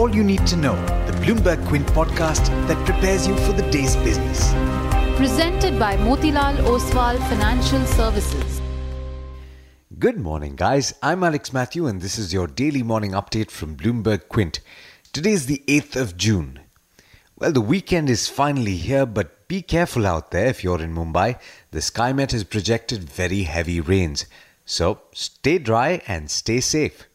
all you need to know, the Bloomberg Quint podcast that prepares you for the day's business. Presented by Motilal Oswal Financial Services. Good morning, guys. I'm Alex Matthew, and this is your daily morning update from Bloomberg Quint. Today is the 8th of June. Well, the weekend is finally here, but be careful out there if you're in Mumbai. The SkyMet has projected very heavy rains. So stay dry and stay safe.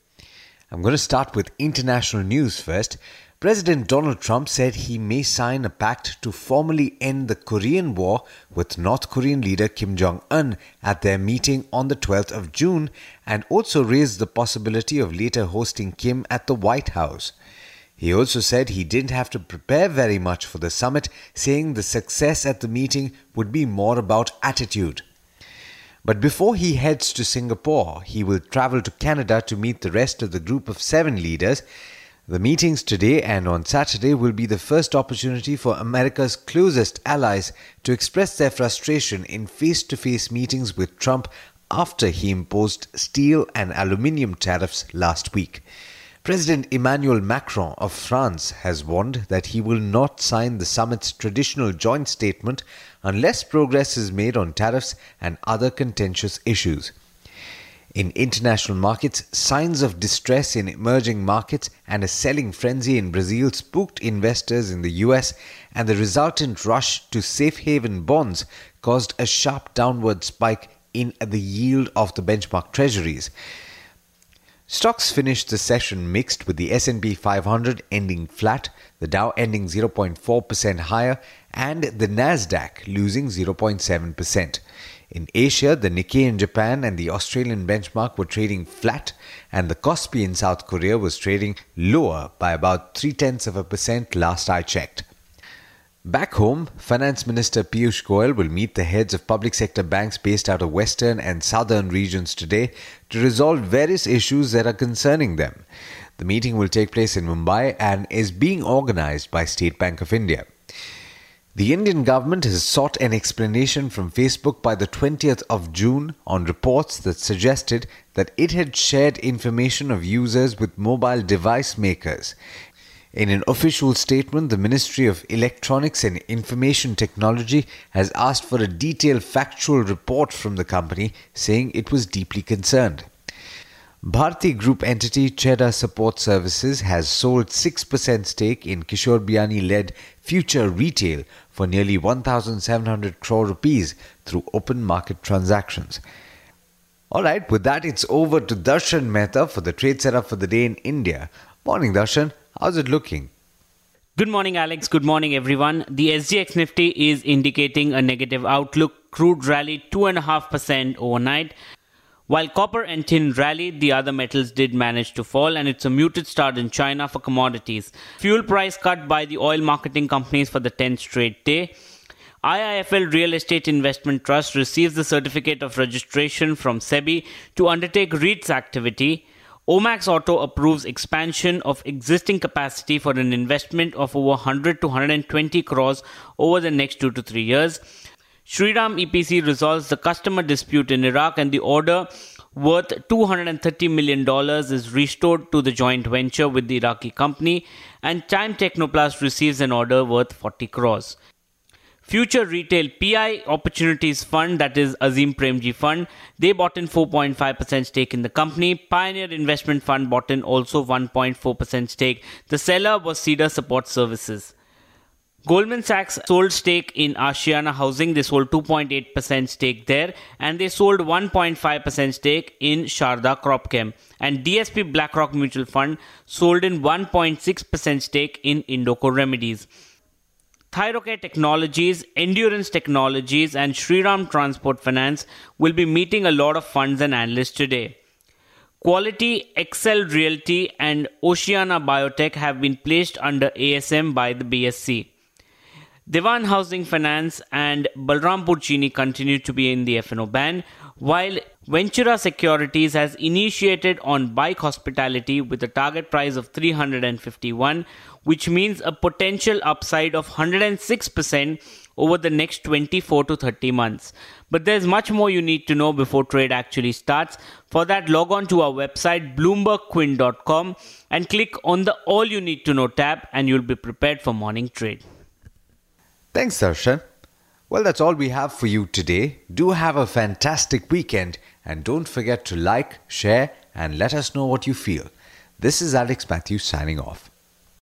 I'm going to start with international news first. President Donald Trump said he may sign a pact to formally end the Korean War with North Korean leader Kim Jong un at their meeting on the 12th of June and also raised the possibility of later hosting Kim at the White House. He also said he didn't have to prepare very much for the summit, saying the success at the meeting would be more about attitude. But before he heads to Singapore, he will travel to Canada to meet the rest of the group of seven leaders. The meetings today and on Saturday will be the first opportunity for America's closest allies to express their frustration in face to face meetings with Trump after he imposed steel and aluminium tariffs last week. President Emmanuel Macron of France has warned that he will not sign the summit's traditional joint statement unless progress is made on tariffs and other contentious issues. In international markets, signs of distress in emerging markets and a selling frenzy in Brazil spooked investors in the US, and the resultant rush to safe haven bonds caused a sharp downward spike in the yield of the benchmark treasuries. Stocks finished the session mixed with the S&P 500 ending flat, the Dow ending 0.4% higher and the Nasdaq losing 0.7%. In Asia, the Nikkei in Japan and the Australian benchmark were trading flat, and the Kospi in South Korea was trading lower by about three tenths of a percent last I checked. Back home, Finance Minister Piyush Goyal will meet the heads of public sector banks based out of western and southern regions today to resolve various issues that are concerning them. The meeting will take place in Mumbai and is being organized by State Bank of India. The Indian government has sought an explanation from Facebook by the 20th of June on reports that suggested that it had shared information of users with mobile device makers. In an official statement, the Ministry of Electronics and Information Technology has asked for a detailed factual report from the company, saying it was deeply concerned. Bharti Group entity Cedar Support Services has sold 6% stake in Kishore Biyani led Future Retail for nearly 1,700 crore rupees through open market transactions. Alright, with that, it's over to Darshan Mehta for the trade setup for the day in India. Morning, Darshan. How's it looking? Good morning, Alex. Good morning, everyone. The SGX Nifty is indicating a negative outlook. Crude rallied 2.5% overnight. While copper and tin rallied, the other metals did manage to fall, and it's a muted start in China for commodities. Fuel price cut by the oil marketing companies for the 10th straight day. IIFL Real Estate Investment Trust receives the certificate of registration from SEBI to undertake REITs activity. Omax Auto approves expansion of existing capacity for an investment of over 100 to 120 crores over the next 2 to 3 years. Shriram EPC resolves the customer dispute in Iraq and the order worth $230 million is restored to the joint venture with the Iraqi company and Time Technoplast receives an order worth 40 crores. Future Retail PI Opportunities Fund, that is Azim Premji Fund, they bought in 4.5% stake in the company. Pioneer Investment Fund bought in also 1.4% stake. The seller was Cedar Support Services. Goldman Sachs sold stake in Ashiana Housing. They sold 2.8% stake there and they sold 1.5% stake in Sharda Cropchem. And DSP BlackRock Mutual Fund sold in 1.6% stake in Indoco Remedies. Thyrocare Technologies, Endurance Technologies, and Shriram Transport Finance will be meeting a lot of funds and analysts today. Kwality, Excel Realty, and Oceana Biotech have been placed under ASM by the BSE. Dewan Housing Finance and Balrampur Chini continue to be in the F&O ban. while Ventura Securities has initiated on Byke hospitality with a target price of 351, which means a potential upside of 106% over the next 24 to 30 months. But there's much more you need to know before trade actually starts. For that, log on to our website bloombergquint.com and click on the All You Need to Know tab, and you'll be prepared for morning trade. Thanks, Darshan. Well, that's all we have for you today. Do have a fantastic weekend and don't forget to like, share, and let us know what you feel. This is Alex Matthews signing off.